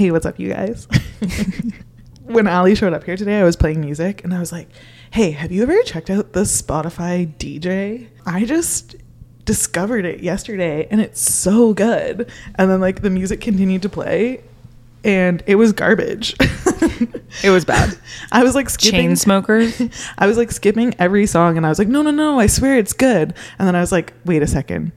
Hey, what's up, you guys? when Allie showed up here today, I was playing music and I was like, Hey, have you ever checked out the Spotify DJ? I just discovered it yesterday and it's so good. And then, like, the music continued to play and it was garbage. It was bad. I was like skipping Chainsmokers. I was like skipping every song and I was like, no, no, no, I swear it's good. And then I was like, wait a second.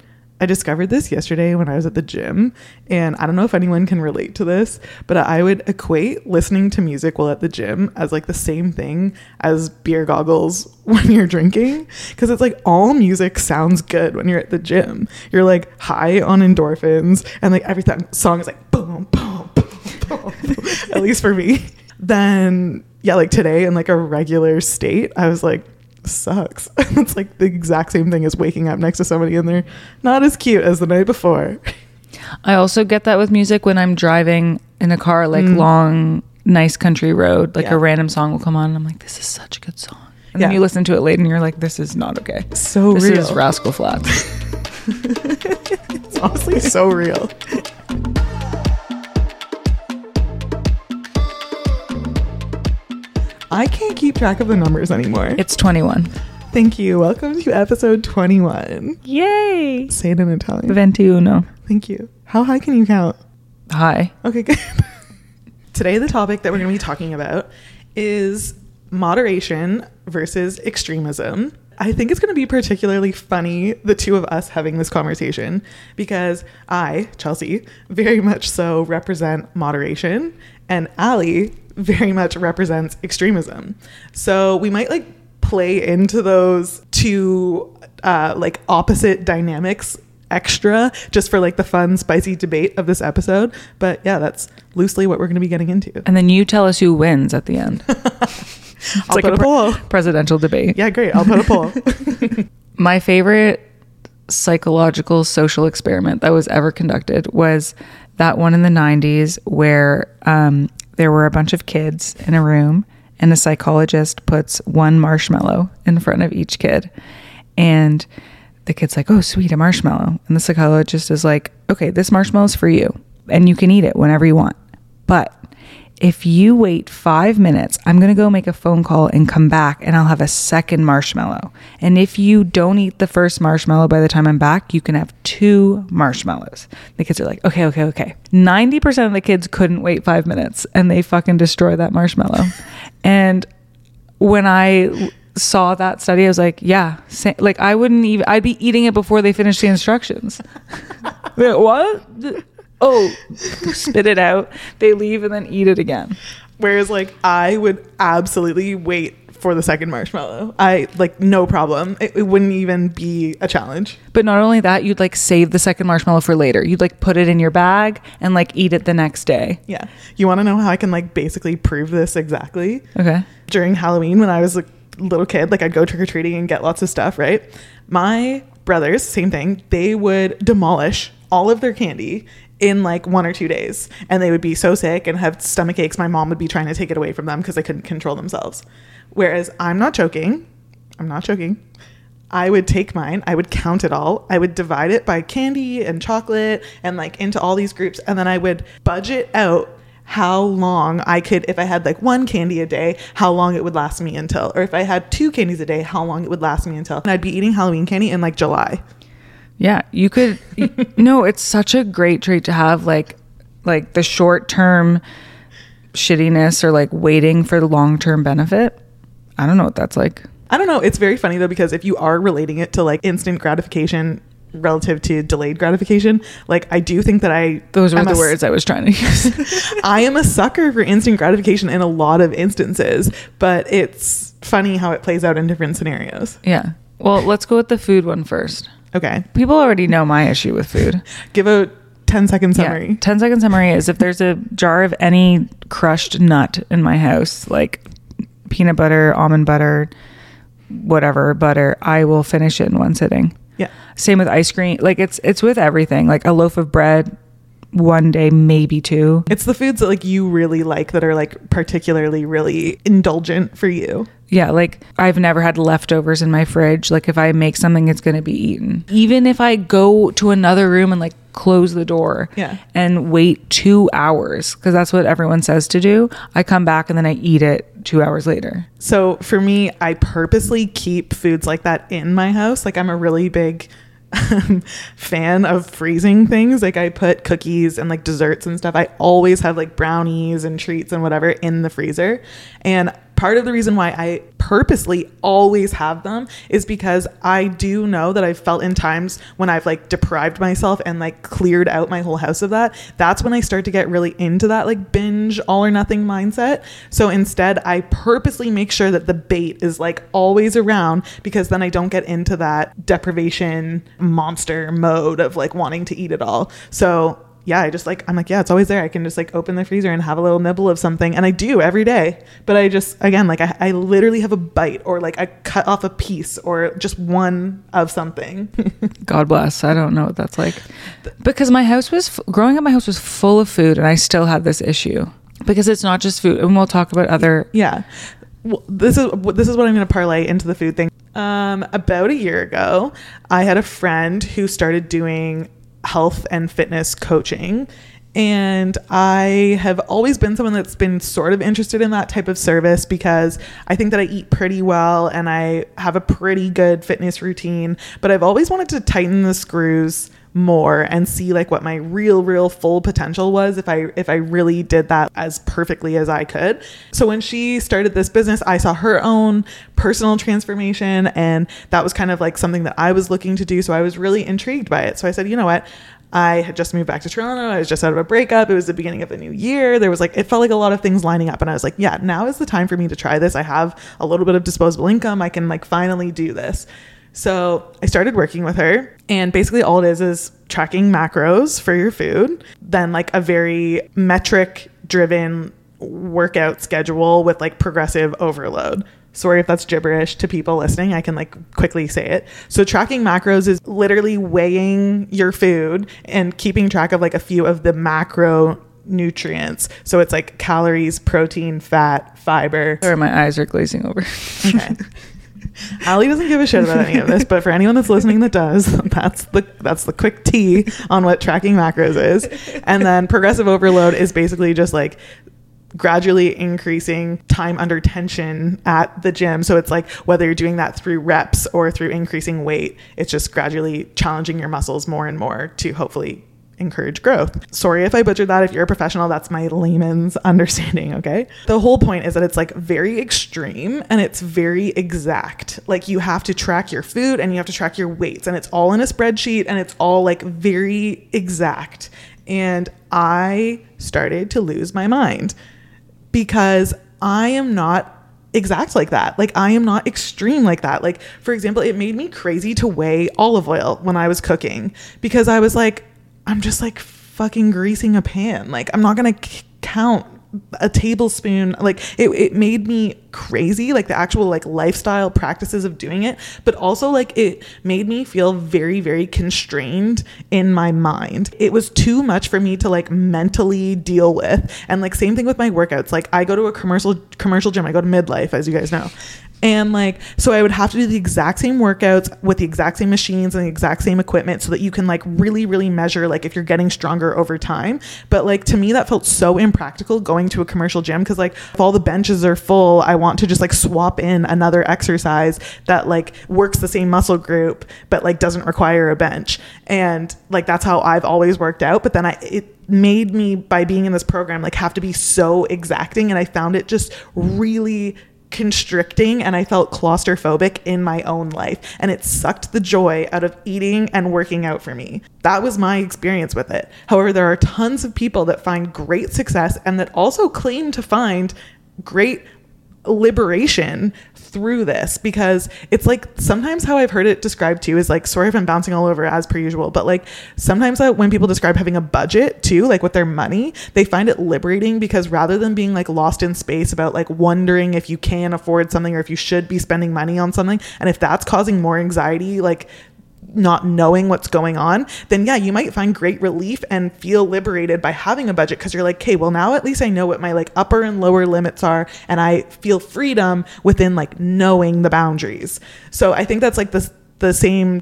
I discovered this yesterday when I was at the gym. And I don't know if anyone can relate to this, but I would equate listening to music while at the gym as like the same thing as beer goggles when you're drinking. Cause it's like all music sounds good when you're at the gym. You're like high on endorphins and like every th- song is like boom, boom, boom, boom. at least for me. Then, yeah, like today in like a regular state, I was like, sucks. it's like the exact same thing as waking up next to somebody and they're not as cute as the night before. I also get that with music when I'm driving in a car, like long, nice country road. Like Mm. Yeah. a random song will come on, and I'm like, "This is such a good song." And then Yeah. you listen to it late, and you're like, "This is not okay." So this real. is Rascal Flatts. It's honestly so real. I can't keep track of the numbers anymore. it's 21. Thank you. Welcome to episode 21. Yay! Say it in Italian. Ventiuno. Thank you. How high can you count? High. Okay, good. Today, the topic that we're going to be talking about is moderation versus extremism. I think it's going to be particularly funny, the two of us having this conversation, because I, Chelsey, very much so represent moderation, and Allie very much represents extremism. So we might like play into those two uh, like opposite dynamics extra just for like the fun spicy debate of this episode but yeah that's loosely what we're going to be getting into And then you tell us who wins at the end. It's I'll put a pre- poll. presidential debate. yeah great i'll put a poll My favorite psychological social experiment that was ever conducted was that one in the 90s where um, there were a bunch of kids in a room and a psychologist puts one marshmallow in front of each kid. And the kid's like, oh, sweet, a marshmallow. And the psychologist is like, okay, this marshmallow is for you and you can eat it whenever you want. But if you wait five minutes, I'm going to go make a phone call and come back and I'll have a second marshmallow. And if you don't eat the first marshmallow by the time I'm back, you can have two marshmallows. The kids are like, okay, okay, okay. 90% of the kids couldn't wait five minutes and they fucking destroy that marshmallow. and when I saw that study, I was like, yeah, sa- like I wouldn't even, I'd be eating it before they finish the instructions. What? Oh, spit it out. They leave and then eat it again. whereas like i would absolutely wait for the second marshmallow i like no problem it, it wouldn't even be a challenge But not only that, you'd like save the second marshmallow for later. You'd like put it in your bag and like eat it the next day. yeah you want to know how i can like basically prove this exactly Okay. during Halloween when I was a little kid, like I'd go trick or treating and get lots of stuff, right? My brothers, same thing, they would demolish all of their candy in like one or two days. And they would be so sick and have stomach aches. My mom would be trying to take it away from them because they couldn't control themselves. Whereas I'm not joking. I'm not joking. I would take mine, I would count it all, I would divide it by candy and chocolate and like into all these groups, and then I would budget out how long I could, if I had like one candy a day, how long it would last me until, or if I had two candies a day, how long it would last me until. And I'd be eating Halloween candy in like July. Yeah, you could. no, it's such a great trait to have. Like, like the short term shittiness or like waiting for the long term benefit. I don't know what that's like. I don't know. It's very funny though, because if you are relating it to like instant gratification relative to delayed gratification, like I do think that I, Those were I'm the a words I was trying to use. I am a sucker for instant gratification in a lot of instances, but it's funny how it plays out in different scenarios. yeah. Well, let's go with the food one first. Okay. People already know my issue with food. Give a 10 second summary. Yeah. 10 second summary is if there's a jar of any crushed nut in my house, like peanut butter, almond butter, whatever butter, I will finish it in one sitting. Yeah. Same with ice cream. Like it's it's with everything. Like a loaf of bread, one day, maybe two. It's the foods that like you really like that are like particularly really indulgent for you. Yeah, like I've never had leftovers in my fridge. Like if I make something, it's gonna be eaten. Even if I go to another room and like close the door Yeah. and wait two hours because that's what everyone says to do. I come back and then I eat it two hours later. So for me, I purposely keep foods like that in my house. Like I'm a really big Um, fan of freezing things. Like I put cookies and like desserts and stuff. I always have like brownies and treats and whatever in the freezer. And part of the reason why I purposely always have them is because I do know that I've felt in times when I've like deprived myself and like cleared out my whole house of that. That's when I start to get really into that like binge all or nothing mindset. So instead, I purposely make sure that the bait is like always around because then I don't get into that deprivation monster mode of like wanting to eat it all. So yeah, I just like I'm like, yeah, it's always there. I can just like open the freezer and have a little nibble of something. And I do every day. But I just again like I, I literally have a bite or like I cut off a piece or just one of something. God bless. I don't know what that's like. Because my house was, growing up, my house was full of food and I still had this issue. Because it's not just food. And we'll talk about other. yeah. Well, this is this is what I'm going to parlay into the food thing. Um, about a year ago, I had a friend who started doing health and fitness coaching. And I have always been someone that's been sort of interested in that type of service because I think that I eat pretty well and I have a pretty good fitness routine. But I've always wanted to tighten the screws more and see like what my real real full potential was if I if I really did that as perfectly as I could. So when she started this business, I saw her own personal transformation and that was kind of like something that I was looking to do, so I was really intrigued by it. So I said, "You know what? I had just moved back to Toronto. I was just out of a breakup. It was the beginning of the new year. There was like, it felt like a lot of things lining up. And I was like, yeah, now is the time for me to try this. I have a little bit of disposable income. I can like finally do this. So I started working with her. And basically, all it is is tracking macros for your food, then like a very metric driven workout schedule with like progressive overload. Sorry if that's gibberish to people listening. I can like quickly say it. So tracking macros is literally weighing your food and keeping track of like a few of the macro nutrients. So it's like calories, protein, fat, fiber. Sorry, my eyes are glazing over. Okay. Allie doesn't give a shit about any of this, but for anyone that's listening that does, that's the that's the quick T on what tracking macros is. And then progressive overload is basically just like gradually increasing time under tension at the gym. So it's like whether you're doing that through reps or through increasing weight, it's just gradually challenging your muscles more and more to hopefully encourage growth. Sorry if I butchered that. If you're a professional, that's my layman's understanding, okay? The whole point is that it's like very extreme and it's very exact. Like you have to track your food and you have to track your weights and it's all in a spreadsheet and it's all like very exact. And I started to lose my mind because I am not exact like that. Like I am not extreme like that. Like for example, it made me crazy to weigh olive oil when I was cooking because I was like I'm just like fucking greasing a pan. Like I'm not c- count a tablespoon like it, it made me crazy like the actual like lifestyle practices of doing it but also like it made me feel very very constrained in my mind. It was too much for me to like mentally deal with. And like same thing with my workouts. Like i go to a commercial commercial gym. I go to midlife as you guys know and like, so I would have to do the exact same workouts with the exact same machines and the exact same equipment so that you can like really, really measure like if you're getting stronger over time. But like to me, that felt so impractical going to a commercial gym because like if all the benches are full, I want to just like swap in another exercise that like works the same muscle group but like doesn't require a bench. And like that's how I've always worked out. But then I, it, made me by being in this program like have to be so exacting and i found it just really constricting and I felt claustrophobic in my own life. And it sucked the joy out of eating and working out for me. That was my experience with it. However, there are tons of people that find great success and that also claim to find great liberation through this because it's like sometimes how I've heard it described too is like sorry if I'm bouncing all over as per usual but like sometimes when people describe having a budget too like with their money they find it liberating because rather than being like lost in space about like wondering if you can afford something or if you should be spending money on something and if that's causing more anxiety like not knowing what's going on, then yeah, you might find great relief and feel liberated by having a budget because you're like, okay, well, now at least I know what my like upper and lower limits are and I feel freedom within like knowing the boundaries. So I think that's like the, the same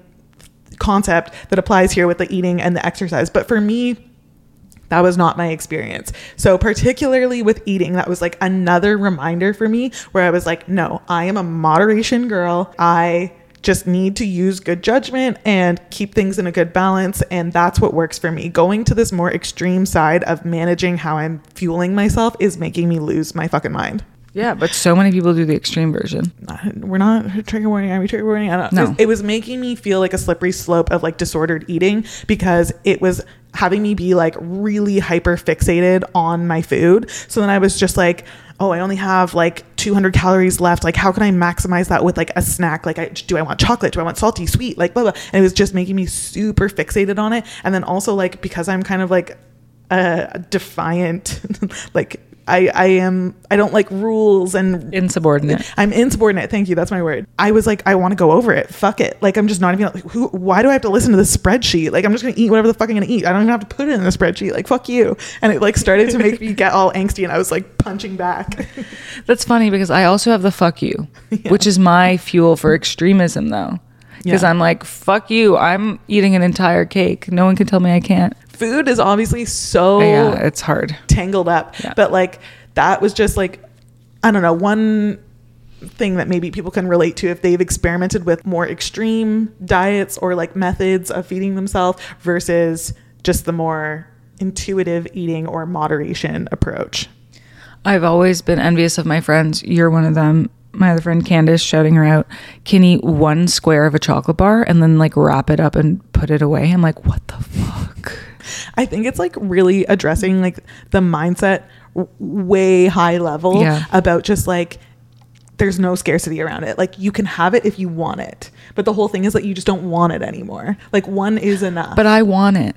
concept that applies here with the eating and the exercise. But for me, that was not my experience. So, particularly with eating, that was like another reminder for me where I was like, no, I am a moderation girl. I just need to use good judgment and keep things in a good balance. And that's what works for me. Going to this more extreme side of managing how I'm fueling myself is making me lose my fucking mind. Yeah, but so many people do the extreme version. We're not trigger warning. Are we trigger warning? I don't know. No. It was making me feel like a slippery slope of like disordered eating because it was having me be like really hyper fixated on my food. So then I was just like, oh, I only have like 200 calories left. Like, how can I maximize that with like a snack? Like, I, do I want chocolate? Do I want salty, sweet? Like, blah, blah. And it was just making me super fixated on it. And then also, like, because I'm kind of like a defiant, like, I, I am I don't like rules and Insubordinate. I'm insubordinate. Thank you. That's my word. I was like, I want to go over it. Fuck it. Like I'm just not even like, who. Why do I have to listen to the spreadsheet? Like I'm just gonna eat whatever the fuck I'm gonna eat. I don't even have to put it in the spreadsheet. Like fuck you. And it like started to make me get all angsty, and I was like punching back. That's funny because I also have the fuck you, which is my fuel for extremism though. Because Yeah. I'm like, fuck you. I'm eating an entire cake. No one can tell me I can't. Food is obviously so oh, Yeah, it's hard. tangled up. Yeah. But like that was just like I don't know, one thing that maybe people can relate to if they've experimented with more extreme diets or like methods of feeding themselves versus just the more intuitive eating or moderation approach. I've always been envious of my friends. You're one of them. My other friend Candace, shouting her out, can eat one square of a chocolate bar and then like wrap it up and put it away. I'm like, what the fuck? I think it's like really addressing like the mindset way high level Yeah. about just like there's no scarcity around it. Like you can have it if you want it. But the whole thing is that you just don't want it anymore. Like one is enough. But I want it.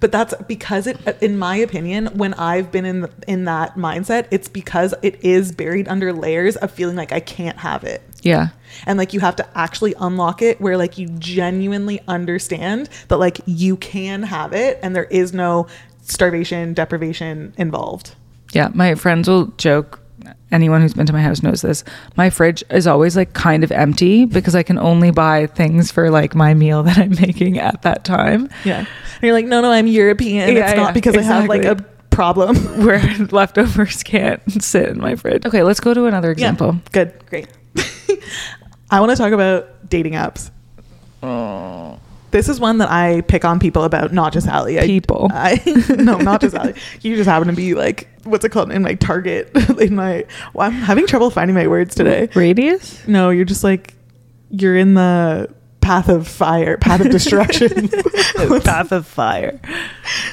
but that's because it uh, in my opinion when I've been in in that mindset, it's because it is buried under layers of feeling like I can't have it. Yeah. And like you have to actually unlock it where like you genuinely understand that like you can have it and there is no starvation, deprivation involved. Yeah, my friends will joke. Anyone who's been to my house knows this. My fridge is always like kind of empty because I can only buy things for like my meal that I'm making at that time. Yeah. And you're like, no, no, I'm European. Yeah, it's not yeah, because I have like a problem. Where leftovers can't sit in my fridge. Okay, let's go to another example. Yeah. Good. Great. I want to talk about dating apps. This is one that I pick on people about, not just Allie. I, People. I no, not just Allie. You just happen to be like, what's it called in my target? in my, well, I'm having trouble finding my words today. Radius? No, you're just like, you're in the path of fire, path of destruction. Path of fire.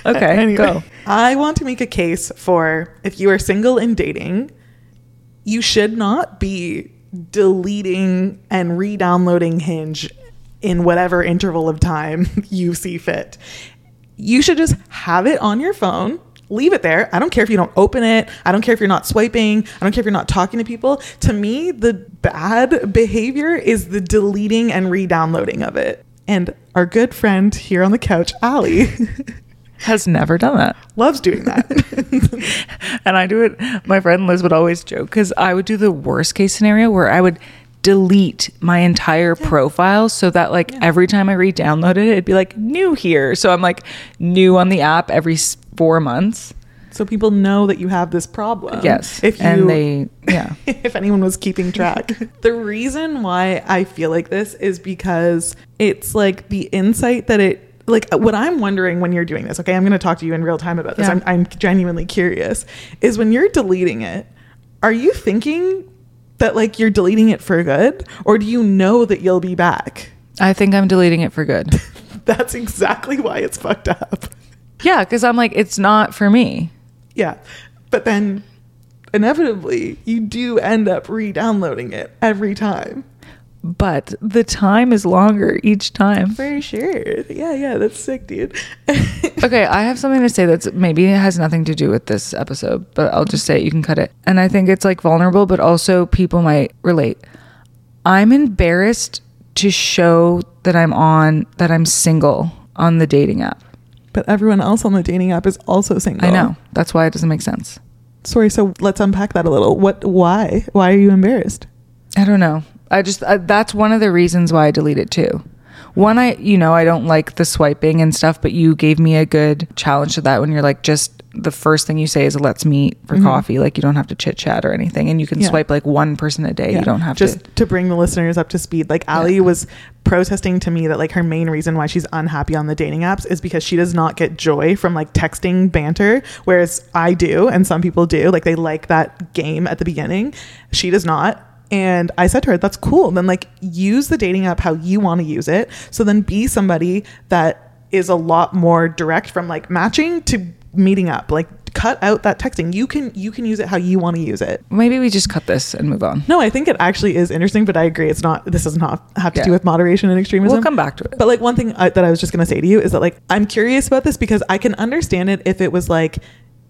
Okay, Anyway, go. I want to make a case for if you are single and dating, you should not be deleting and re-downloading Hinge in whatever interval of time you see fit. You should just have it on your phone. Leave it there. I don't care if you don't open it. I don't care if you're not swiping. I don't care if you're not talking to people. To me, the bad behavior is the deleting and re downloading of it. And our good friend here on the couch, Allie, Has never done that. loves doing that. And I do it. My friend Liz would always joke because I would do the worst case scenario where I would delete my entire profile so that like every time I re-downloaded it, it'd be like new here. So I'm like new on the app every four months. so people know that you have this problem. yes. If you and they, yeah. if anyone was keeping track. the reason why I feel like this is because it's like the insight that it like uh, what I'm wondering when you're doing this, okay? I'm going to talk to you in real time about this. Yeah. I'm, I'm genuinely curious. Is when you're deleting it, are you thinking that like you're deleting it for good or do you know that you'll be back? I think I'm deleting it for good. That's exactly why it's fucked up. yeah. Cause I'm like, it's not for me. Yeah. But then inevitably you do end up re-downloading it every time. But the time is longer each time. For sure. Yeah, yeah, that's sick, dude. Okay, I have something to say that's maybe it has nothing to do with this episode, but I'll just say it. You can cut it. And I think it's like vulnerable, but also people might relate. I'm embarrassed to show that I'm on, that I'm single on the dating app. but everyone else on the dating app is also single. I know. That's why it doesn't make sense. Sorry, so let's unpack that a little. What why? Why are you embarrassed? I don't know. I just, uh, that's one of the reasons why I delete it too. One, I, you know, I don't like the swiping and stuff, but you gave me a good challenge to that when you're like, just the first thing you say is let's meet for coffee. Like you don't have to chit chat or anything. And you can Mm-hmm. Yeah. swipe like one person a day. Yeah. You don't have to just to. to bring the listeners up to speed. Like Allie was protesting to me that like her main reason why she's unhappy on the dating apps is because she does not get joy from like texting banter, whereas I do, and some people do. Like they like that game at the beginning. She does not. And I said to her, that's cool. Then like use the dating app how you want to use it. So then be somebody that is a lot more direct from like matching to meeting up. Like cut out that texting. You can you can use it how you want to use it. Maybe we just cut this and move on. No, I think it actually is interesting, but I agree. It's not. This does not have to do with moderation and extremism. We'll come back to it. But like one thing I, that I was just gonna say to you is that like I'm curious about this because I can understand it if it was like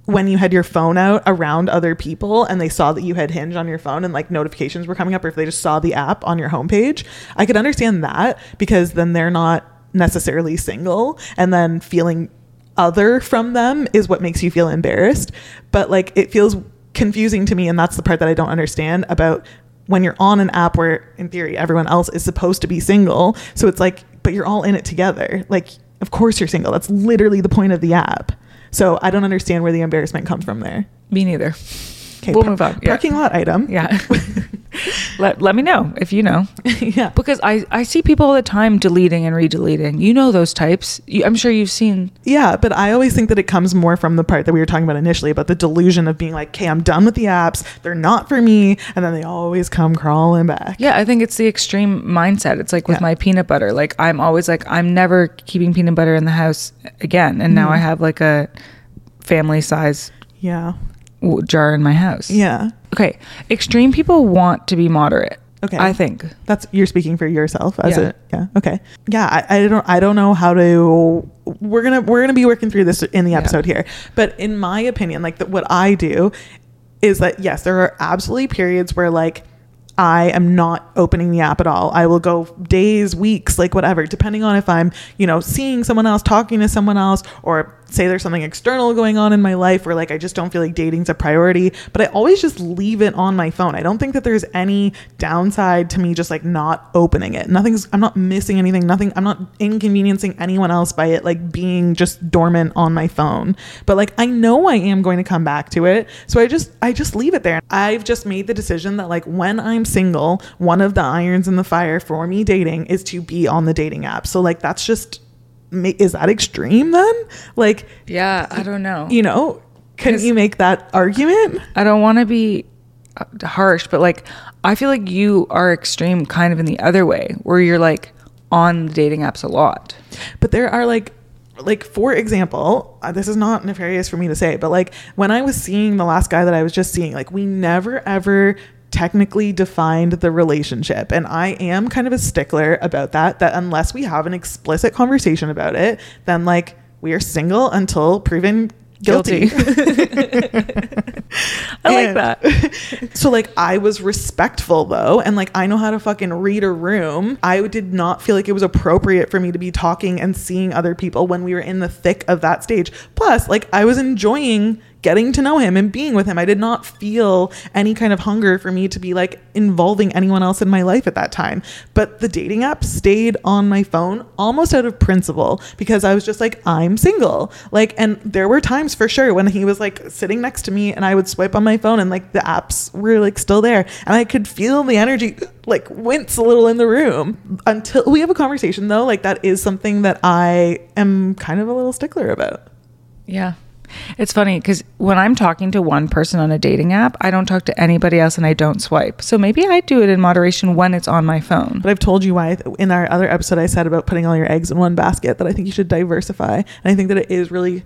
when you had your phone out around other people and they saw that you had Hinge on your phone and like notifications were coming up, or if they just saw the app on your homepage, I could understand that because then they're not necessarily single and then feeling other from them is what makes you feel embarrassed. But like it feels confusing to me, and that's the part that I don't understand about when you're on an app where in theory everyone else is supposed to be single. So it's like, but you're all in it together. Like, of course you're single. That's literally the point of the app. So I don't understand where the embarrassment comes from there. Me neither. Okay, We'll par- move on. Yeah. Parking lot item. Yeah. let, let me know if you know. yeah. Because I, I see people all the time deleting and redeleting. You know those types. You, I'm sure you've seen. Yeah, but I always think that it comes more from the part that we were talking about initially about the delusion of being like, okay, I'm done with the apps. They're not for me. And then they always come crawling back. Yeah, I think it's the extreme mindset. It's like with Yeah. my peanut butter. Like I'm always like I'm never keeping peanut butter in the house again. And now mm-hmm. I have like a family size Yeah. Jar in my house. Yeah. Okay. Extreme people want to be moderate. Okay. I think. That's you're speaking for yourself as Yeah. a yeah okay yeah I, I don't I don't know how to we're gonna we're gonna be working through this in the episode here but in my opinion like the, what I do is that yes there are absolutely periods where like I am not opening the app at all. I will go days, weeks, like whatever, depending on if I'm, you know, seeing someone else, talking to someone else, or say there's something external going on in my life where like I just don't feel like dating's a priority. But I always just leave it on my phone. I don't think that there's any downside to me just like not opening it. Nothing's, I'm not missing anything. Nothing, I'm not inconveniencing anyone else by it like being just dormant on my phone. But like I know I am going to come back to it. So I just, I just leave it there. I've just made the decision that like when I'm single, one of the irons in the fire for me dating is to be on the dating app. So like that's just is that extreme then? Like, Yeah, I don't know. you know, can you make that argument? I don't want to be uh, harsh, but like I feel like you are extreme kind of in the other way where you're like on the dating apps a lot. But there are like like for example, uh, this is not nefarious for me to say, but like when I was seeing the last guy that I was just seeing, like we never ever technically defined the relationship and I am kind of a stickler about that that unless we have an explicit conversation about it, then like we are single until proven guilty. I like that. so like I was respectful though, and like I know how to fucking read a room. I did not feel like it was appropriate for me to be talking and seeing other people when we were in the thick of that stage. Plus, like I was enjoying getting to know him and being with him. I did not feel any kind of hunger for me to be like involving anyone else in my life at that time. But the dating app stayed on my phone almost out of principle because I was just like, I'm single. Like, and there were times for sure when he was like sitting next to me and I would swipe on my phone and like the apps were like still there and I could feel the energy like wince a little in the room until we have a conversation though. Like, that is something that I am kind of a little stickler about. Yeah. It's funny because when I'm talking to one person on a dating app, I don't talk to anybody else and I don't swipe. So maybe I do it in moderation when it's on my phone. But I've told you why in our other episode I said about putting all your eggs in one basket that I think you should diversify. And I think that it is really,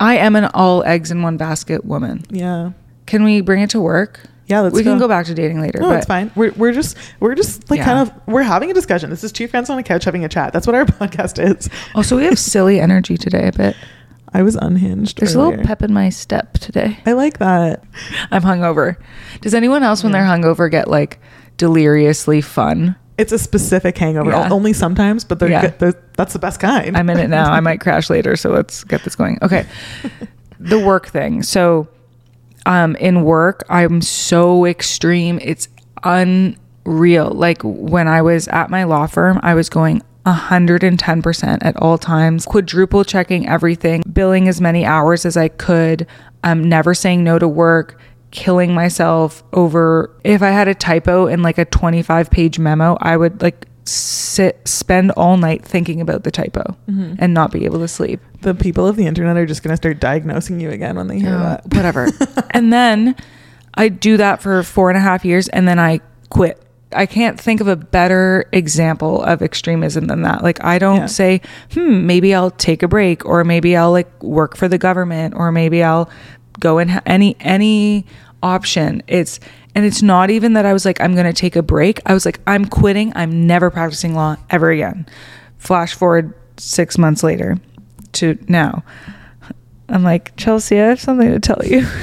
I am an all eggs in one basket woman. yeah. Can we bring it to work? Yeah, let's we can go. go back to dating later. No, but it's fine. We're, we're just we're just like Yeah. kind of we're having a discussion. This is two friends on a couch having a chat. That's what our podcast is. Also, we have silly energy today a bit. I was unhinged. There's a little pep in my step today. I like that. I'm hungover. Does anyone else, when Yeah. they're hungover, get like deliriously fun? It's a specific hangover. Yeah. Only sometimes, but they're, Yeah. they're that's the best kind. I'm in it now. I might crash later, so let's get this going. Okay. the work thing. So um in work, I'm so extreme. It's unreal. Like when I was at my law firm, I was going 110% at all times, quadruple checking everything, billing as many hours as I could, um, never saying no to work, killing myself over if I had a typo in like a 25 page memo, I would like sit spend all night thinking about the typo and not be able to sleep. The people of the internet are just going to start diagnosing you again when they hear Uh, that. whatever. and then I do that for four and a half years and then I quit. I can't think of a better example of extremism than that. Like, I don't Yeah. say, hmm, maybe I'll take a break or maybe I'll like work for the government or maybe I'll go in ha- any, any option. It's, and it's not even that I was like, I'm going to take a break. I was like, I'm quitting. I'm never practicing law ever again. Flash forward six months later to now. I'm like, Chelsey, I have something to tell you.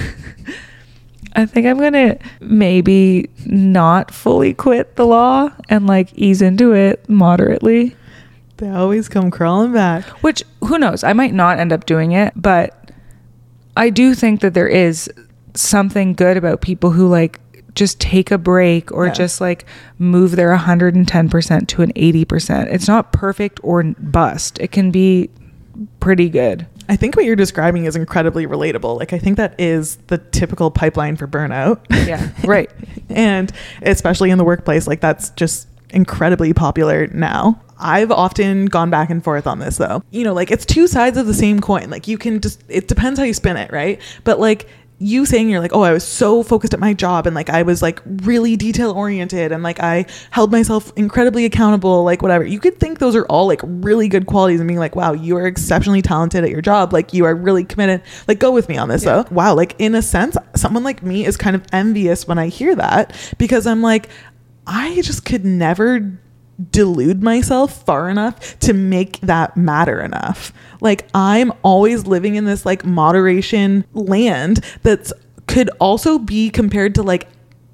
I think I'm going to maybe not fully quit the law and like ease into it moderately, They always come crawling back. which who knows? I might not end up doing it, but I do think that there is something good about people who like just take a break or Yeah. just like move their 110% to an 80%. It's not perfect or bust. It can be pretty good. I think what you're describing is incredibly relatable. Like I think that is the typical pipeline for burnout. Yeah, right. and especially in the workplace, like that's just incredibly popular now. I've often gone back and forth on this though. You know, like it's two sides of the same coin. Like you can just it depends how you spin it, right? But like you saying you're like, oh, I was so focused at my job and like I was like really detail oriented and like I held myself incredibly accountable, like whatever. You could think those are all like really good qualities and being like, wow, you are exceptionally talented at your job. Like you are really committed. Like go with me on this though. Wow, like in a sense, someone like me is kind of envious when I hear that because I'm like, I just could never delude myself far enough to make that matter enough. Like I'm always living in this like moderation land that's could also be compared to like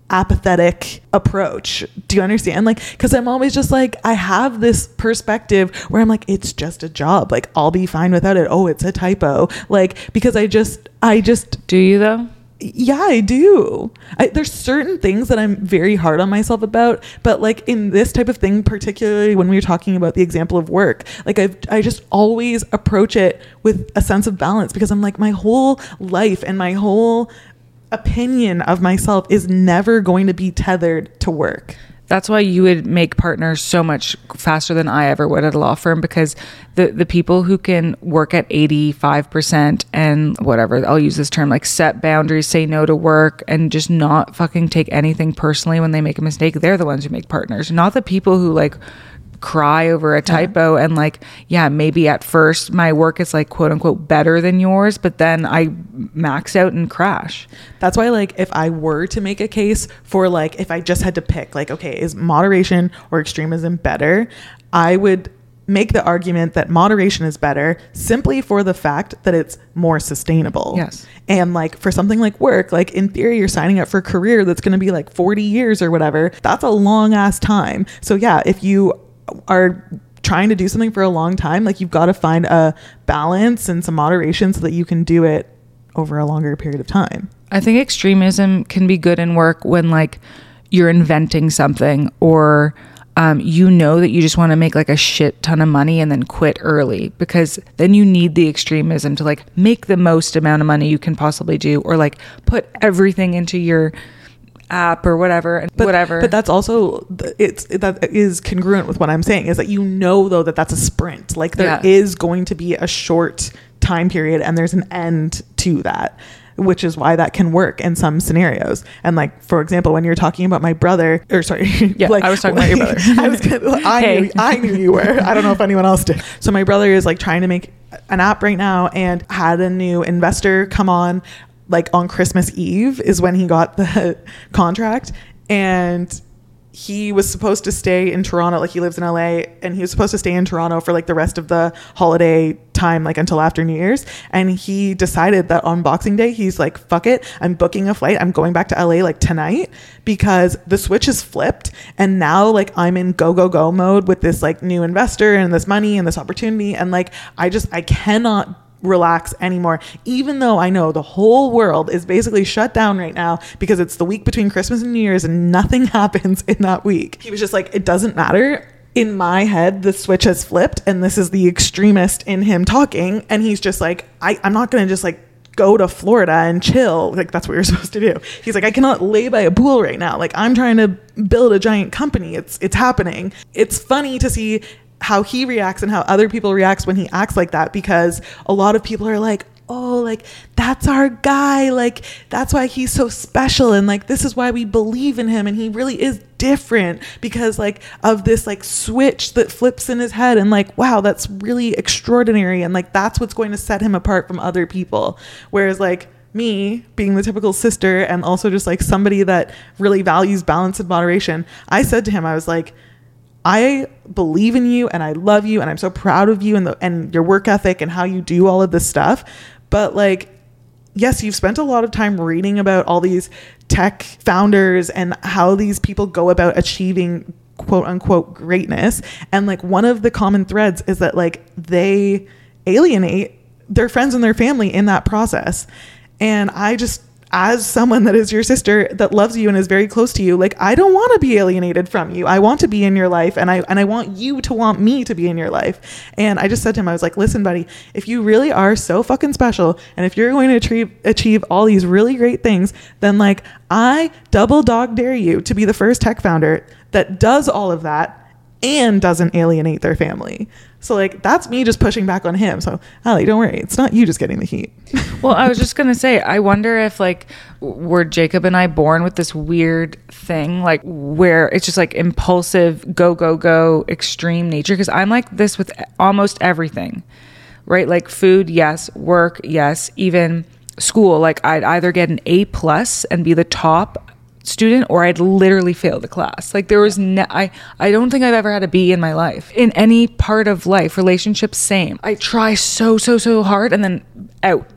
apathetic approach. Do you understand? Like cuz I'm always just like I have this perspective where I'm like it's just a job. Like I'll be fine without it. Oh, it's a typo. Like because I just I just Do you though? Yeah, I do. I, there's certain things that I'm very hard on myself about, but like in this type of thing, particularly when we were talking about the example of work, like I I just always approach it with a sense of balance because I'm like my whole life and my whole opinion of myself is never going to be tethered to work. That's why you would make partners so much faster than I ever would at a law firm because the the people who can work at 85% and whatever, I'll use this term like set boundaries, say no to work and just not fucking take anything personally when they make a mistake, they're the ones who make partners, not the people who like cry over a typo and like yeah maybe at first my work is like quote unquote better than yours but then i max out and crash That's why, like, if I were to make a case for, like, if I just had to pick, like, okay, is moderation or extremism better? I would make the argument that moderation is better simply for the fact that it's more sustainable. Yes. And, like, for something like work, like, in theory, you're signing up for a career that's going to be like 40 years or whatever. That's a long ass time. So, yeah, if you are trying to do something for a long time, like, you've got to find a balance and some moderation so that you can do it over a longer period of time. I think extremism can be good in work when like you're inventing something or um, you know that you just want to make like a shit ton of money and then quit early because then you need the extremism to like make the most amount of money you can possibly do or like put everything into your app or whatever and whatever. But that's also it's that is congruent with what I'm saying is that you know though that that's a sprint. Like there is Yeah. going to be a short time period and there's an end to that. Which is why that can work in some scenarios. And like, for example, when you're talking about my brother, or sorry, Yeah, like, I was talking about your brother. I was, gonna, I Hey. knew, I knew you were. I don't know if anyone else did. So my brother is like trying to make an app right now and had a new investor come on like on Christmas Eve is when he got the contract. And he was supposed to stay in Toronto like he lives in LA and he was supposed to stay in Toronto for like the rest of the holiday time like until after New Year's. And he decided that on Boxing Day he's like fuck it I'm booking a flight. I'm going back to LA like tonight because the switch is flipped and now like I'm in go go go mode with this like new investor and this money and this opportunity. And like I just I cannot relax anymore even though i know the whole world is basically shut down right now because it's the week between christmas and new year's and nothing happens in that week he was just like it doesn't matter in my head, the switch has flipped, and this is the extremist in him talking, and he's just like, I, I'm not gonna just like go to Florida and chill. Like that's what you're supposed to do. He's like, I cannot lay by a pool right now. Like I'm trying to build a giant company. It's it's happening. It's funny to see how he reacts and how other people reacts when he acts like that because a lot of people are like, oh, like that's our guy. Like that's why he's so special. And like this is why we believe in him. And he really is different because like of this like switch that flips in his head. And like, wow, that's really extraordinary. And like that's what's going to set him apart from other people. Whereas like, me being the typical sister and also just like somebody that really values balance and moderation, I said to him, I was like, I believe in you and I love you and I'm so proud of you and the and your work ethic and how you do all of this stuff. But like yes, you've spent a lot of time reading about all these tech founders and how these people go about achieving quote unquote greatness. And like one of the common threads is that like they alienate their friends and their family in that process. And I just as someone that is your sister that loves you and is very close to you like i don't want to be alienated from you i want to be in your life and i and i want you to want me to be in your life and i just said to him i was like listen buddy if you really are so fucking special and if you're going to achieve achieve all these really great things then like i double dog dare you to be the first tech founder that does all of that and doesn't alienate their family. So like that's me just pushing back on him. So Allie, don't worry, it's not you just getting the heat. well, I was just gonna say, I wonder if like were Jacob and I born with this weird thing, like where it's just like impulsive, go go go, extreme nature. Because I'm like this with almost everything, right? Like food, yes. Work, yes. Even school, like I'd either get an A plus and be the top student or I'd literally fail the class. Like there was no, I I don't think I've ever had a B in my life. In any part of life, relationships same. I try so so so hard and then out.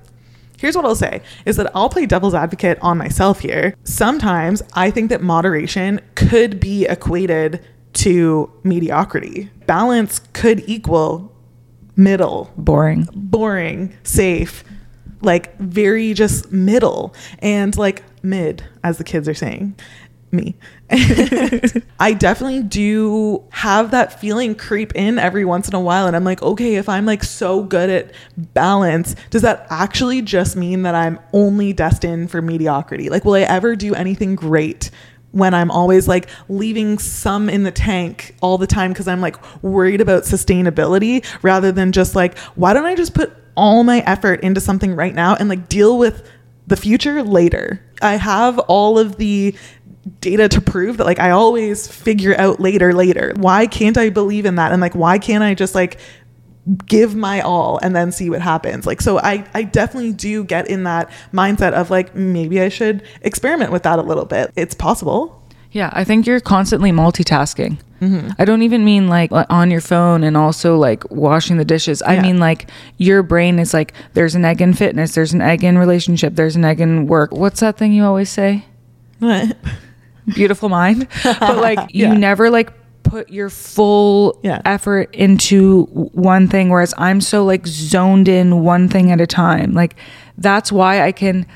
Here's what I'll say is that I'll play devil's advocate on myself here. Sometimes I think that moderation could be equated to mediocrity. Balance could equal middle, boring, boring, safe, like very just middle and like mid, as the kids are saying. Me. I definitely do have that feeling creep in every once in a while. And I'm like, okay, if I'm like so good at balance, does that actually just mean that I'm only destined for mediocrity? Like, will I ever do anything great? when I'm always like leaving some in the tank all the time because I'm like worried about sustainability rather than just like, why don't I just put all my effort into something right now and like deal with the future later. I have all of the data to prove that like I always figure out later later. Why can't I believe in that? And like why can't I just like give my all and then see what happens like so i i definitely do get in that mindset of like maybe i should experiment with that a little bit it's possible yeah i think you're constantly multitasking Mm-hmm. I don't even mean like on your phone and also like washing the dishes. I mean like your brain is like there's an egg in fitness, there's an egg in relationship, there's an egg in work. What's that thing you always say? What? Beautiful mind. But like yeah. you never like put your full yeah. effort into one thing whereas I'm so like zoned in one thing at a time. Like that's why I can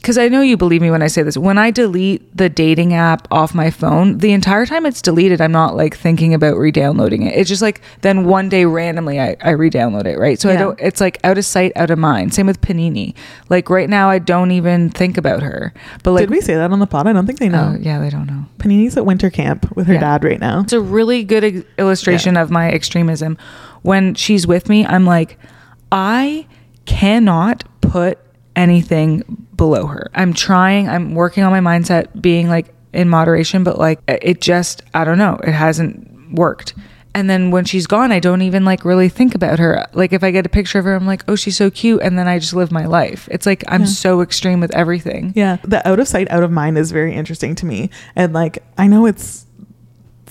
because I know you believe me when I say this. When I delete the dating app off my phone, the entire time it's deleted, I'm not like thinking about re-downloading it. It's just like then one day randomly I, I re-download it, right? So yeah. I don't. It's like out of sight, out of mind. Same with Panini. Like right now, I don't even think about her. But like, did we say that on the pod? I don't think they know. Oh, yeah, they don't know. Panini's at winter camp with her yeah. dad right now. It's a really good illustration yeah. of my extremism. When she's with me, I'm like, I cannot put anything below her. I'm trying, I'm working on my mindset being like in moderation, but like it just, I don't know, it hasn't worked. And then when she's gone, I don't even like really think about her. Like if I get a picture of her, I'm like, oh, she's so cute. And then I just live my life. It's like I'm yeah. so extreme with everything. Yeah. The out of sight, out of mind is very interesting to me. And like, I know it's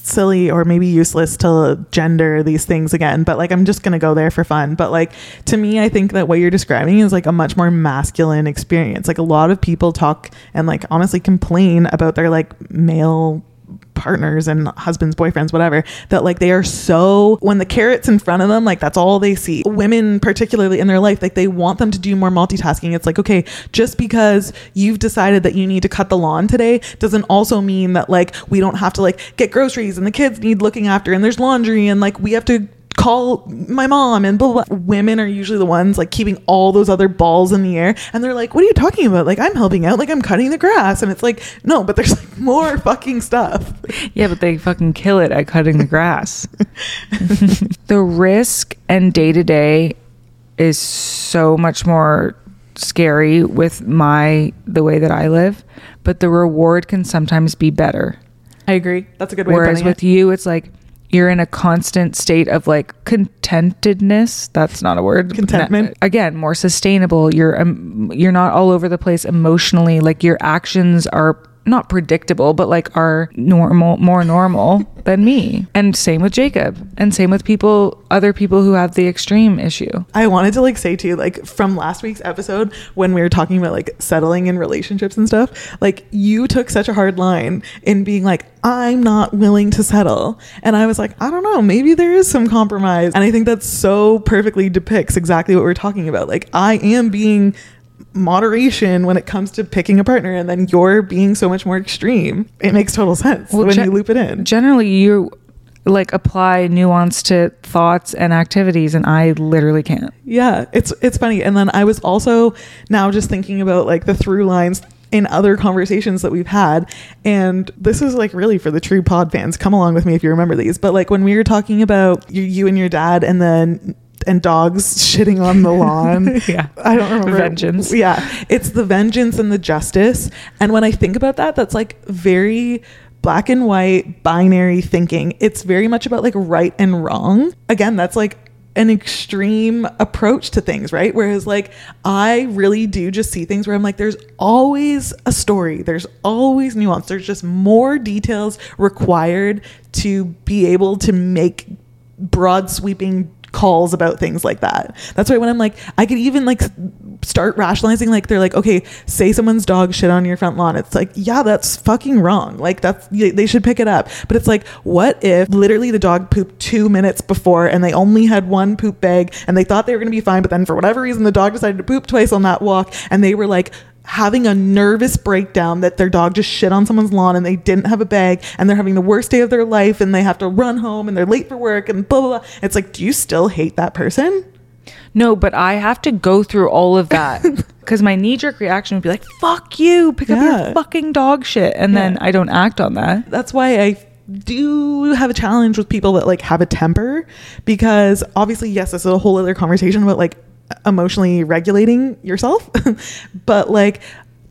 silly or maybe useless to gender these things again, but like I'm just going to go there for fun. But like to me, I think that what you're describing is like a much more masculine experience. Like a lot of people talk and like honestly complain about their like male partners and husbands, boyfriends, whatever, that like they are so when the carrot's in front of them, like that's all they see. Women, particularly in their life, like they want them to do more multitasking. It's like, okay, just because you've decided that you need to cut the lawn today doesn't also mean that like we don't have to like get groceries and the kids need looking after and there's laundry and like we have to call my mom and blah, blah blah. Women are usually the ones like keeping all those other balls in the air and they're like, what are you talking about? Like I'm helping out, like I'm cutting the grass. And it's like, no, but there's like more fucking stuff. Yeah, but they fucking kill it at cutting the grass. the risk and day to day is so much more scary with my the way that I live, but the reward can sometimes be better. I agree. That's a good way Whereas with it. you, it's like you're in a constant state of like contentedness. That's not a word. Contentment. Again, more sustainable. You're um, you're not all over the place emotionally. Like your actions are not predictable, but like are normal, more normal than me. And same with Jacob. And same with people, other people who have the extreme issue. I wanted to like say too, like from last week's episode when we were talking about like settling in relationships and stuff, like you took such a hard line in being like, I'm not willing to settle. And I was like, I don't know, maybe there is some compromise. And I think that so perfectly depicts exactly what we're talking about. Like, I am being moderation when it comes to picking a partner, and then you're being so much more extreme. It makes total sense Well, when gen- you loop it in. Generally, you like apply nuance to thoughts and activities, and I literally can't. Yeah, it's it's funny. And then I was also now just thinking about like the through lines in other conversations that we've had. And this is like really for the true pod fans. Come along with me if you remember these. But like when we were talking about you, you and your dad and then and dogs shitting on the lawn. Yeah. I don't remember. Vengeance. Yeah. It's the vengeance and the justice. And when I think about that, that's like very black and white binary thinking. It's very much about like right and wrong. Again, that's like an extreme approach to things, right? Whereas like I really do just see things where I'm like there's always a story, there's always nuance, there's just more details required to be able to make broad sweeping calls about things like that. That's why when I'm like, I could even like start rationalizing, like they're like, okay, say someone's dog shit on your front lawn. It's like, yeah, that's fucking wrong. Like that's they should pick it up. But it's like, what if literally the dog pooped two minutes before and they only had one poop bag and they thought they were gonna be fine, but then for whatever reason the dog decided to poop twice on that walk and they were like having a nervous breakdown that their dog just shit on someone's lawn and they didn't have a bag and they're having the worst day of their life and they have to run home and they're late for work and blah blah blah. It's like, do you still hate that person? No, but I have to go through all of that because my knee jerk reaction would be like, fuck you, pick up your fucking dog shit. And then I don't act on that. That's why I do have a challenge with people that like have a temper because obviously yes this is a whole other conversation about like emotionally regulating yourself. But like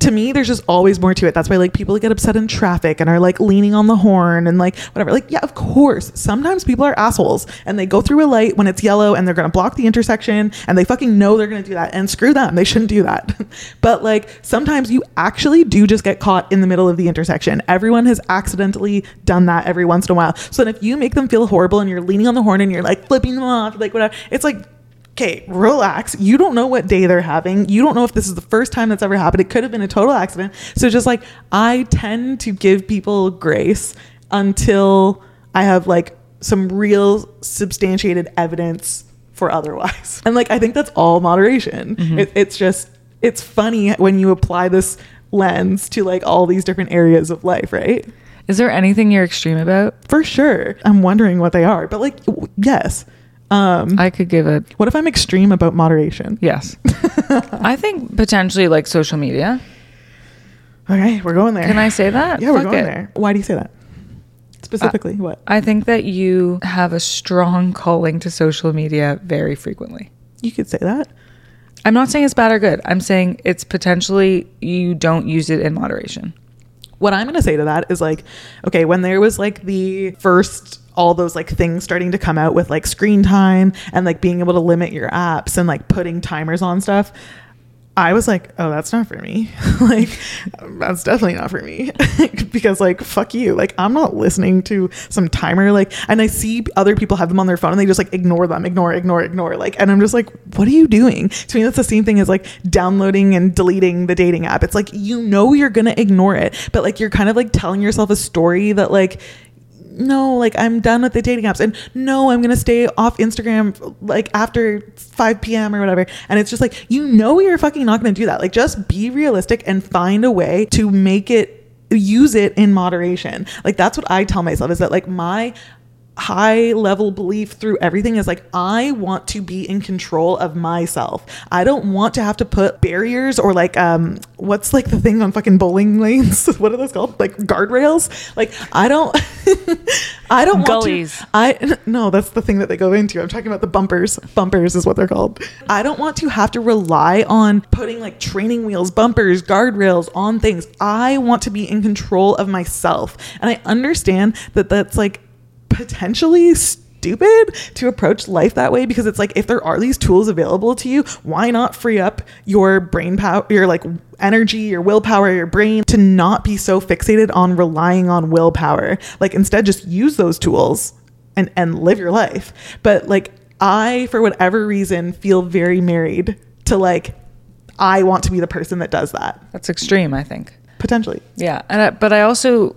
to me there's just always more to it. That's why like people get upset in traffic and are like leaning on the horn and like whatever. Like yeah of course. Sometimes people are assholes and they go through a light when it's yellow and they're gonna block the intersection and they fucking know they're gonna do that. And screw them. They shouldn't do that. But like sometimes you actually do just get caught in the middle of the intersection. Everyone has accidentally done that every once in a while. So then if you make them feel horrible and you're leaning on the horn and you're like flipping them off like whatever it's like okay, relax. You don't know what day they're having. You don't know if this is the first time that's ever happened. It could have been a total accident. So just like I tend to give people grace until I have like some real substantiated evidence for otherwise. And like I think that's all moderation. Mm-hmm. It, it's just it's funny when you apply this lens to like all these different areas of life, right? Is there anything you're extreme about? For sure. I'm wondering what they are. But like yes. Um I could give it. what if I'm extreme about moderation? yes. I think potentially like social media. Okay, we're going there. Can I say that? Yeah, we're going it. there. Why do you say that? Specifically, what? I think that you have a strong calling to social media very frequently. You could say that. I'm not saying it's bad or good. I'm saying it's potentially you don't use it in moderation. What I'm going to say to that is like, okay, when there was like the first all those like things starting to come out with like screen time and like being able to limit your apps and like putting timers on stuff, I was like, oh, that's not for me. like, that's definitely not for me. because, like, fuck you. Like, I'm not listening to some timer. Like, and I see other people have them on their phone and they just like ignore them, ignore, ignore, ignore. Like, and I'm just like, what are you doing? To me, that's the same thing as like downloading and deleting the dating app. It's like, you know, you're going to ignore it, but like, you're kind of like telling yourself a story that, like, no, like I'm done with the dating apps, and no, I'm gonna stay off Instagram like after 5 p.m. or whatever. And it's just like, you know, you're fucking not gonna do that. Like, just be realistic and find a way to make it use it in moderation. Like, that's what I tell myself is that like my high level belief through everything is like I want to be in control of myself. I don't want to have to put barriers or like um what's like the thing on fucking bowling lanes? what are those called? Like guardrails? Like I don't I don't Gullies. want to I no, that's the thing that they go into. I'm talking about the bumpers. Bumpers is what they're called. I don't want to have to rely on putting like training wheels, bumpers, guardrails on things. I want to be in control of myself. And I understand that that's like potentially stupid to approach life that way because it's like if there are these tools available to you why not free up your brain power your like energy your willpower your brain to not be so fixated on relying on willpower? Like instead just use those tools and and live your life. But like i for whatever reason feel very married to like i want to be the person that does that. That's extreme, I think. potentially. Yeah, and I, but I also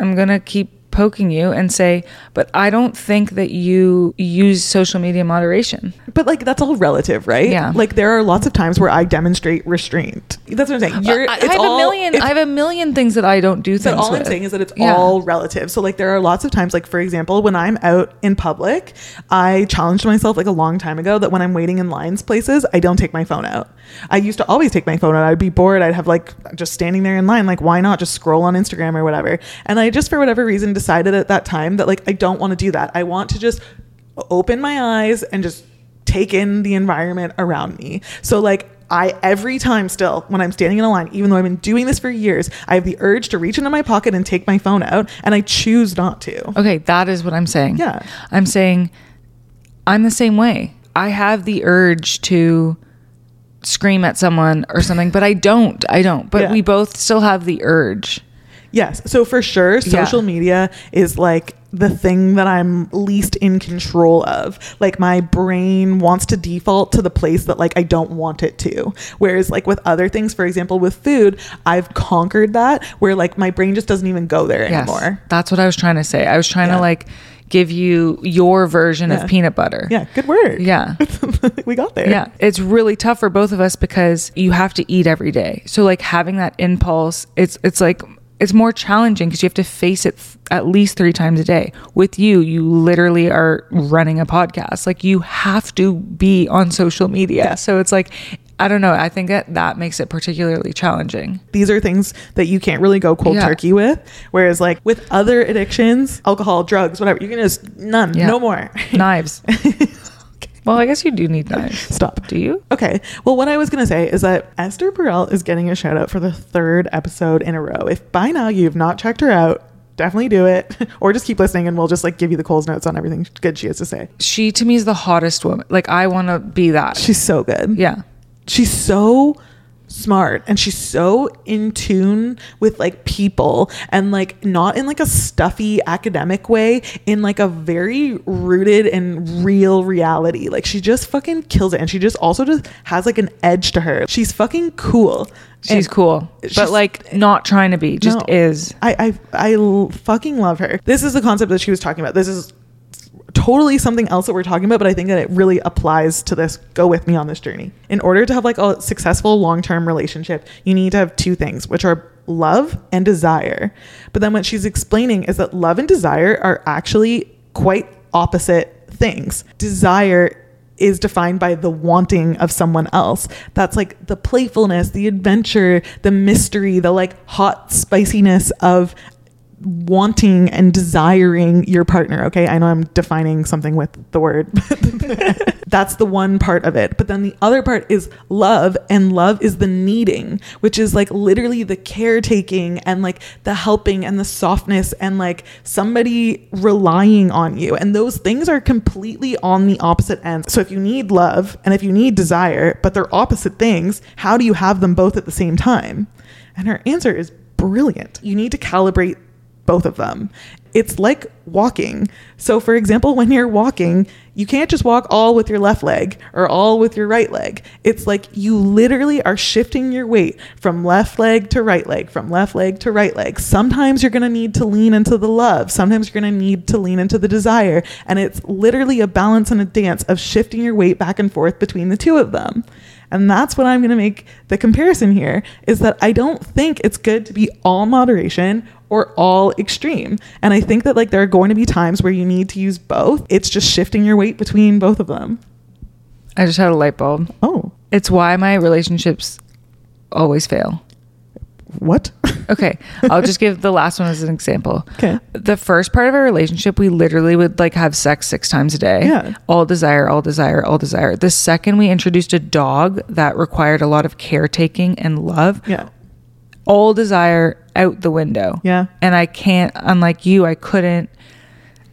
I'm gonna keep poking you and say, but I don't think that you use social media moderation. But like that's all relative, right? Yeah. Like there are lots of times where I demonstrate restraint. That's what I'm saying. Uh, You're, I, I have all- a million. I have a million things that I don't do things. but all I'm saying is that it's Yeah. all relative. So like there are lots of times, like for example, when I'm out in public, I challenged myself like a long time ago that when I'm waiting in lines places, I don't take my phone out. I used to always take my phone out. I'd be bored. I'd have like just standing there in line, like why not just scroll on Instagram or whatever. And I just for whatever reason decided at that time that like I don't want to do that. I want to just open my eyes and just take in the environment around me. So like I every time still when I'm standing in a line, even though I've been doing this for years, I have the urge to reach into my pocket and take my phone out, and I choose not to. Okay, that is what I'm saying. Yeah. I'm saying I'm the same way. I have the urge to scream at someone or something, but I don't. I don't. But Yeah. we both still have the urge. Yes. So for sure, social media is like the thing that I'm least in control of. Like my brain wants to default to the place that like I don't want it to. Whereas like with other things, for example, with food, I've conquered that where like my brain just doesn't even go there Yes. anymore. That's what I was trying to say. I was trying Yeah. to like give you your version Yeah. of peanut butter. Yeah, good work. Yeah. we got there. Yeah, it's really tough for both of us because you have to eat every day. So like having that impulse, it's it's like it's more challenging because you have to face it th- at least 3 times a day. With you, you literally are running a podcast. Like you have to be on social media. So it's like I don't know, I think that that makes it particularly challenging. these are things that you can't really go cold Yeah. turkey with. Whereas, like with other addictions, alcohol, drugs, whatever, you can just none, Yeah. no more. Knives. Well, I guess you do need knives. Stop. Do you? Okay. Well, what I was going to say is that Esther Perel is getting a shout out for the third episode in a row. If by now you've not checked her out, definitely do it or just keep listening and we'll just like give you the Coles notes on everything good she has to say. She to me is the hottest woman. Like I want to be that. She's so good. yeah. she's so smart and she's so in tune with like people and like not in like a stuffy academic way in like a very rooted and real reality like she just fucking kills it and she just also just has like an edge to her she's fucking cool She's And cool, but like not trying to be, just No. is. I fucking love her. This is the concept that she was talking about. This is totally something else that we're talking about, but I think that it really applies to this. Go with me on this journey. In order to have like a successful long-term relationship, you need to have two things, which are love and desire. But then what she's explaining is that love and desire are actually quite opposite things. Desire is defined by the wanting of someone else. That's like the playfulness, the adventure, the mystery, the like hot spiciness of wanting and desiring your partner. Okay. I know I'm defining something with the word. That's the one part of it. But then the other part is love, and love is the needing, which is like literally the caretaking and like the helping and the softness and like somebody relying on you. And those things are completely on the opposite ends. So if you need love and if you need desire, but they're opposite things, how do you have them both at the same time? And her answer is brilliant. You need to calibrate both of them. It's like walking. So, for example, when you're walking, you can't just walk all with your left leg or all with your right leg. It's like you literally are shifting your weight from left leg to right leg, from left leg to right leg. Sometimes you're going to need to lean into the love, sometimes you're going to need to lean into the desire. And it's literally a balance and a dance of shifting your weight back and forth between the two of them. And that's what I'm going to make the comparison here is that I don't think it's good to be all moderation or all extreme. And I think that like there are going to be times where you need to use both. It's just shifting your weight between both of them. I just had a light bulb. Oh, It's why my relationships always fail. What? Okay, I'll just give the last one as an example. Okay. The first part of our relationship, we literally would like have sex six times a day. Yeah. All desire, all desire, all desire. The second we introduced a dog that required a lot of caretaking and love, yeah. all desire out the window. Yeah. And I can't, unlike you, I couldn't,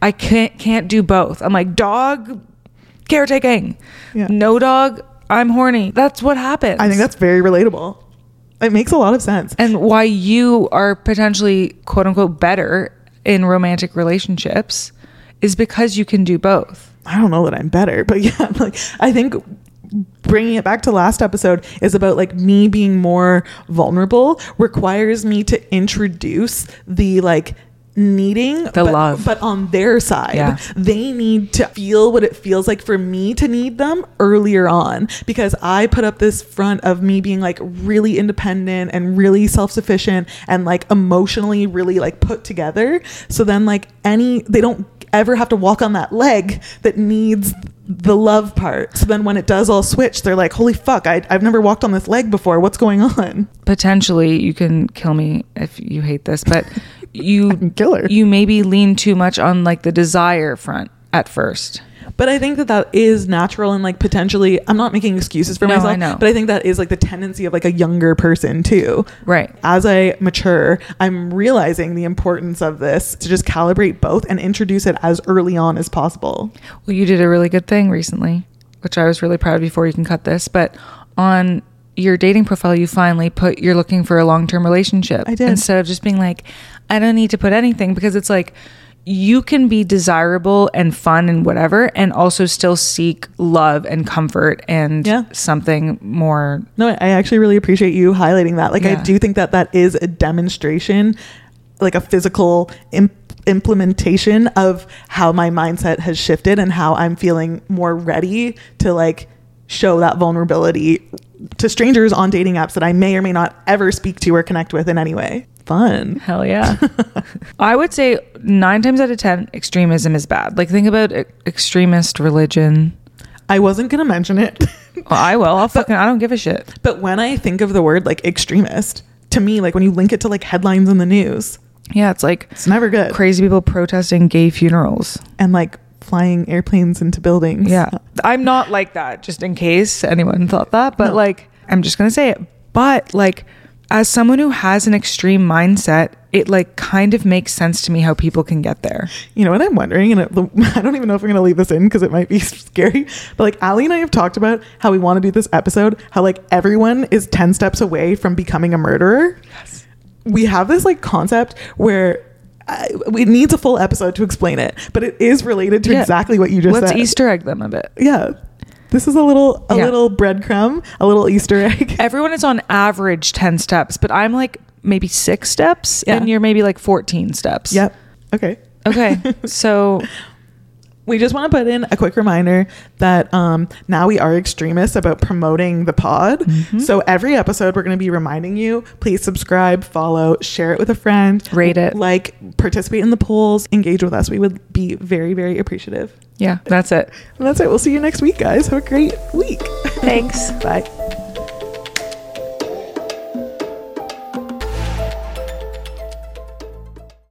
I can't, can't do both. I'm like, dog caretaking. Yeah. No dog, I'm horny. That's what happens. I think that's very relatable. It makes a lot of sense. and why you are potentially quote unquote better in romantic relationships is because you can do both. I don't know that I'm better, but yeah, like I think bringing it back to last episode is about like me being more vulnerable requires me to introduce the like needing The but, love. but on their side Yeah. they need to feel what it feels like for me to need them earlier on. Because i put up this front of me being like really independent and really self-sufficient and like emotionally really like put together. So then like any they don't ever have to walk on that leg that needs the love part. So then when it does all switch they're like holy fuck I, i've never walked on this leg before. What's going on? Potentially, you can kill me if you hate this, but you can kill her. you maybe lean too much on like the desire front at first. But I think that that is natural and like potentially, I'm not making excuses for No, myself, I know. but I think that is like the tendency of like a younger person too. Right. As I mature, I'm realizing the importance of this to just calibrate both and introduce it as early on as possible. Well, you did a really good thing recently, which I was really proud of before you can cut this, but on your dating profile, you finally put you're looking for a long term relationship. I did. Instead of just being like, I don't need to put anything because it's like you can be desirable and fun and whatever and also still seek love and comfort and Yeah. something more No, I actually really appreciate you highlighting that. Like, I do think that that is a demonstration, like a physical imp- implementation of how my mindset has shifted and how I'm feeling more ready to like show that vulnerability to strangers on dating apps that I may or may not ever speak to or connect with in any way. Fun. Hell yeah. I would say nine times out of 10, extremism is bad. Like, think about e- extremist religion. I wasn't going to mention it, Well, I will. I'll fucking, I don't give a shit. but when I think of the word like extremist, to me, like when you link it to like headlines in the news, Yeah, it's like it's never good. crazy people protesting gay funerals. and like flying airplanes into buildings. Yeah. I'm not like that, just in case anyone thought that. But No. like, I'm just going to say it. But like, as someone who has an extreme mindset, it like kind of makes sense to me how people can get there. You know what I'm wondering, and it, I don't even know if we're gonna leave this in because it might be scary. But like Allie and I have talked about how we want to do this episode, how like everyone is ten steps away from becoming a murderer. Yes. We have this like concept where. Uh, it needs a full episode to explain it, but it is related to Yeah. exactly what you just Let's said. Easter egg them a bit. yeah, this is a little a Yeah. little breadcrumb, a little Easter egg. Everyone is on average 10 steps, but I'm like maybe six steps, Yeah. and you're maybe like 14 steps. yep. Okay. Okay. so we just want to put in a quick reminder that um, now we are extremists about promoting the pod. Mm-hmm. So every episode, we're going to be reminding you please subscribe, follow, share it with a friend, Rate it. like, participate in the polls, engage with us. We would be very, very appreciative. yeah, that's it. And that's it. We'll see you next week, guys. Have a great week. Thanks. Bye.